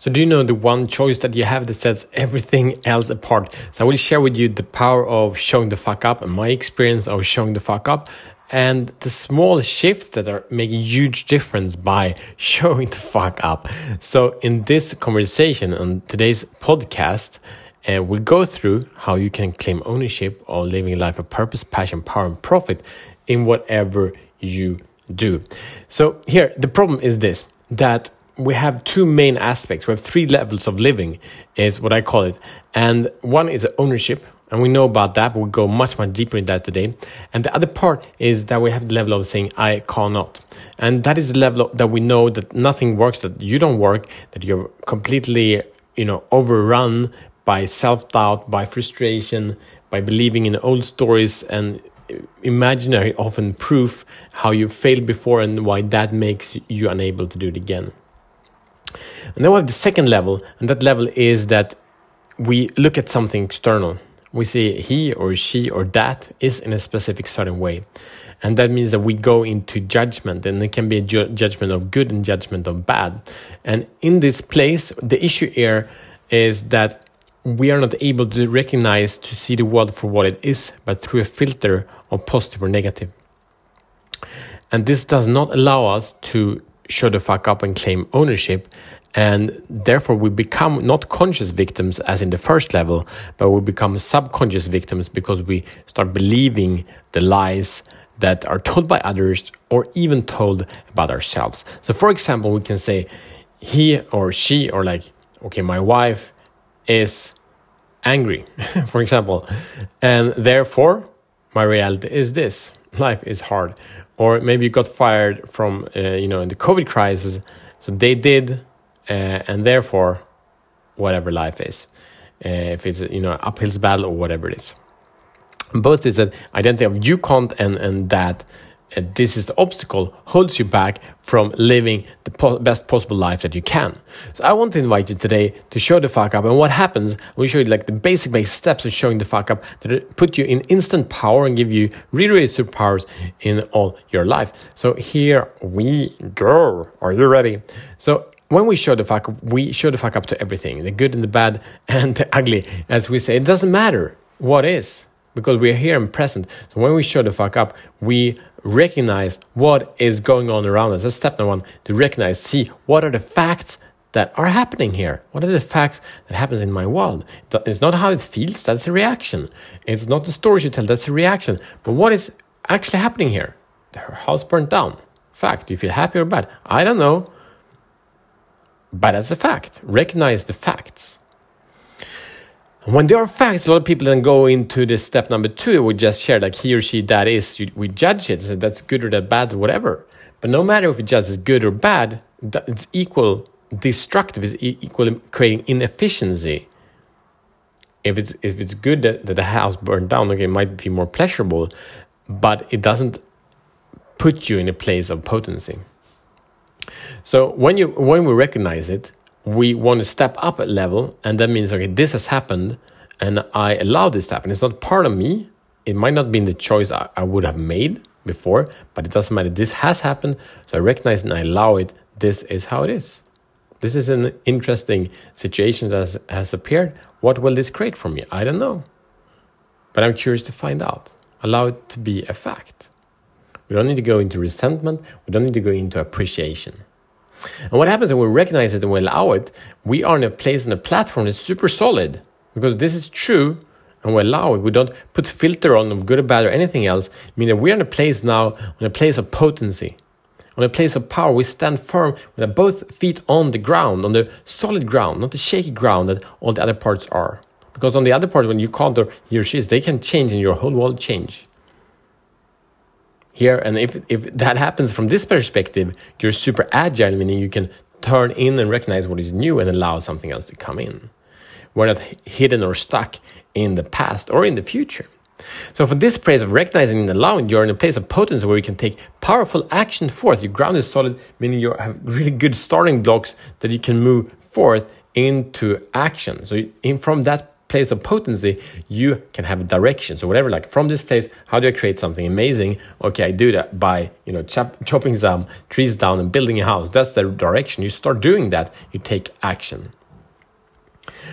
So, do you know the one choice that you have that sets everything else apart? So, I will share with you the power of showing the fuck up and my experience of showing the fuck up and the small shifts that are making huge difference by showing the fuck up. So, in this conversation on today's podcast, uh, we'll go through how you can claim ownership of living life of purpose, passion, power, and profit in whatever you do. So, here, the problem is this that we have two main aspects. We have three levels of living, is what I call it. And one is ownership, and we know about that, but we'll go much, much deeper in that today. And the other part is that we have the level of saying, I cannot. And that is the level that we know that nothing works, that you don't work, that you're completely, you know, overrun by self doubt, by frustration, by believing in old stories and imaginary often proof how you failed before and why that makes you unable to do it again. And then we have the second level, and that level is that we look at something external. We see he or she or that is in a specific certain way. And that means that we go into judgment, and it can be a ju judgment of good and judgment of bad. And in this place, the issue here is that we are not able to recognize, to see the world for what it is, but through a filter of positive or negative. And this does not allow us to show the fuck up and claim ownership. And therefore, we become not conscious victims as in the first level, but we become subconscious victims because we start believing the lies that are told by others or even told about ourselves. So, for example, we can say, he or she, or like, okay, my wife is angry, for example, and therefore, my reality is this life is hard. Or maybe you got fired from uh, you know in the covid crisis. So they did uh, and therefore whatever life is uh, if it's you know uphill battle or whatever it is. Both is that identity of you can't and and that this is the obstacle holds you back from living the po best possible life that you can. So I want to invite you today to show the fuck up and what happens. We show you like the basic basic steps of showing the fuck up that put you in instant power and give you really really superpowers in all your life. So here we go. Are you ready? So when we show the fuck up, we show the fuck up to everything, the good and the bad and the ugly. As we say, it doesn't matter what is because we're here and present. So when we show the fuck up, we recognize what is going on around us. That's step number one to recognize, see what are the facts that are happening here. What are the facts that happens in my world? It's not how it feels, that's a reaction. It's not the stories you tell, that's a reaction. But what is actually happening here? Her house burned down. Fact. Do you feel happy or bad? I don't know. But that's a fact. Recognize the facts. When there are facts, a lot of people then go into the step number two. We just share like he or she that is. We judge it. So that's good or that bad, or whatever. But no matter if it just is good or bad, it's equal destructive. Is equal creating inefficiency. If it's if it's good that, that the house burned down, okay, it might be more pleasurable, but it doesn't put you in a place of potency. So when you when we recognize it, we want to step up a level, and that means okay, this has happened, and I allow this to happen. It's not part of me. It might not be the choice I, I would have made before, but it doesn't matter. This has happened, so I recognize and I allow it. This is how it is. This is an interesting situation that has, has appeared. What will this create for me? I don't know. But I'm curious to find out. Allow it to be a fact. We don't need to go into resentment. We don't need to go into appreciation. And what happens when we recognize it and we allow it, we are in a place in a platform that's super solid because this is true and we allow it. We don't put filter on of good or bad or anything else. Meaning we're in a place now, in a place of potency, on a place of power. We stand firm with both feet on the ground, on the solid ground, not the shaky ground that all the other parts are. Because on the other part, when you counter he or she is, they can change and your whole world change here. And if, if that happens from this perspective, you're super agile, meaning you can turn in and recognize what is new and allow something else to come in. We're not hidden or stuck in the past or in the future. So, for this place of recognizing and allowing, you're in a place of potency where you can take powerful action forth. Your ground is solid, meaning you have really good starting blocks that you can move forth into action. So, in, from that place of potency, you can have a direction. So whatever, like from this place, how do I create something amazing? Okay, I do that by you know chop, chopping some trees down and building a house. That's the direction. You start doing that, you take action.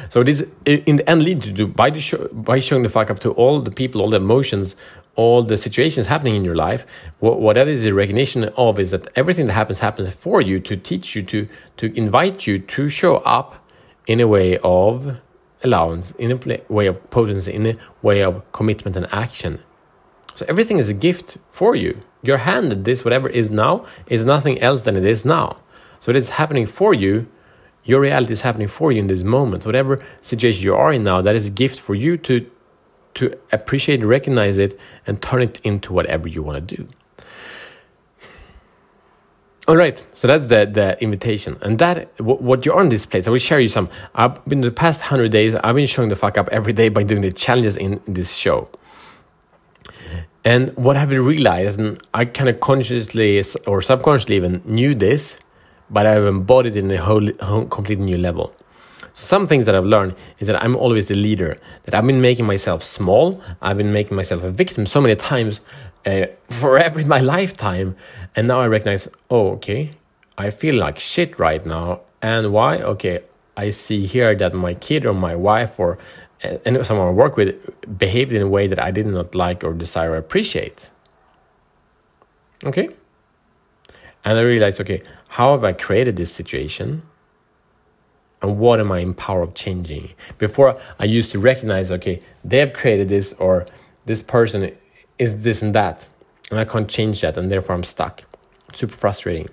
So this in the end lead to by the show, by showing the fuck up to all the people, all the emotions, all the situations happening in your life. What, what that is a recognition of is that everything that happens happens for you to teach you to to invite you to show up in a way of allowance, in a way of potency, in a way of commitment and action. So everything is a gift for you. You're handed this, whatever is now, is nothing else than it is now. So it is happening for you. Your reality is happening for you in this moment. So whatever situation you are in now, that is a gift for you to to appreciate, recognize it, and turn it into whatever you want to do. All right, so that's the the invitation, and that what you're on this place. I will share you some. I've been the past hundred days. I've been showing the fuck up every day by doing the challenges in this show. And what have I realized, and I kind of consciously or subconsciously even knew this, but I've embodied in a whole, whole completely new level. Some things that I've learned is that I'm always the leader, that I've been making myself small, I've been making myself a victim so many times uh, forever in my lifetime. And now I recognize, oh, okay, I feel like shit right now. And why? Okay, I see here that my kid or my wife or uh, someone I work with behaved in a way that I did not like or desire or appreciate. Okay? And I realized, okay, how have I created this situation? And what am I in power of changing? Before I used to recognize, okay, they have created this or this person is this and that, and I can't change that, and therefore I'm stuck. Super frustrating.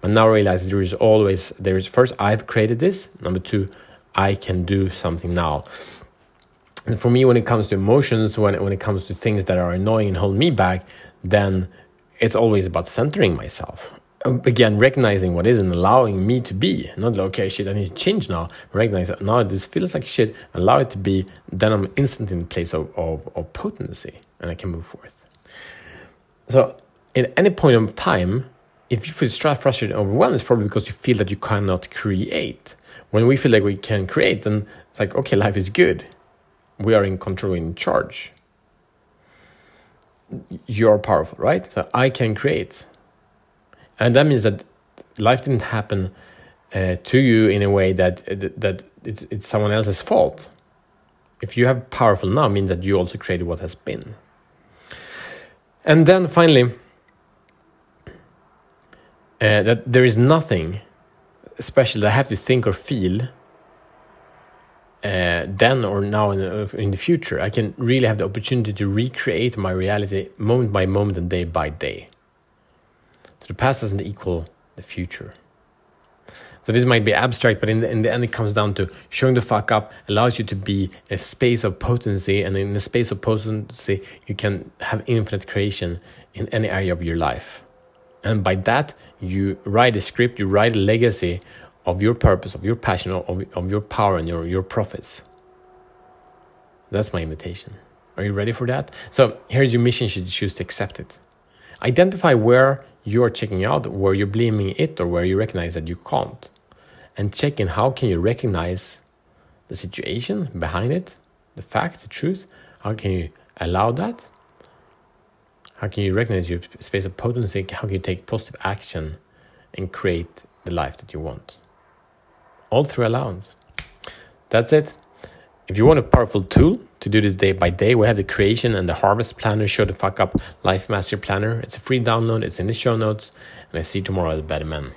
But now I realize there is always there is first I've created this. Number two, I can do something now. And for me, when it comes to emotions, when when it comes to things that are annoying and hold me back, then it's always about centering myself Uh, again recognizing what is and allowing me to be. Not like, okay shit i need to change now. Recognize that now this feels like shit. Allow it to be. Then i'm instantly in place of, of, of potency and i can move forth. So at any point of time if you feel stressed frustrated overwhelmed it's probably because you feel that you cannot create. When we feel like we can create then it's like okay life is good. We are in control in charge. You're powerful right? So i can create and that means that life didn't happen uh, to you in a way that that it's, it's someone else's fault. If you have powerful now, means that you also created what has been. And then finally, uh, that there is nothing special that I have to think or feel uh, then or now in the, in the future. I can really have the opportunity to recreate my reality moment by moment and day by day. So the past doesn't equal the future. So this might be abstract, but in the, in the end, it comes down to showing the fuck up allows you to be a space of potency, and in the space of potency, you can have infinite creation in any area of your life. And by that, you write a script, you write a legacy of your purpose, of your passion, of, of your power, and your, your profits. That's my invitation. Are you ready for that? So here's your mission should you choose to accept it. Identify where you're checking out where you're blaming it or where you recognize that you can't. And checking how can you recognize the situation behind it, the fact, the truth. How can you allow that? How can you recognize your space of potency? How can you take positive action and create the life that you want? All through allowance. That's it. If you want a powerful tool to do this day by day, we have the creation and the harvest planner, show the fuck up life master planner. It's a free download, it's in the show notes, and I see you tomorrow at the Better Man.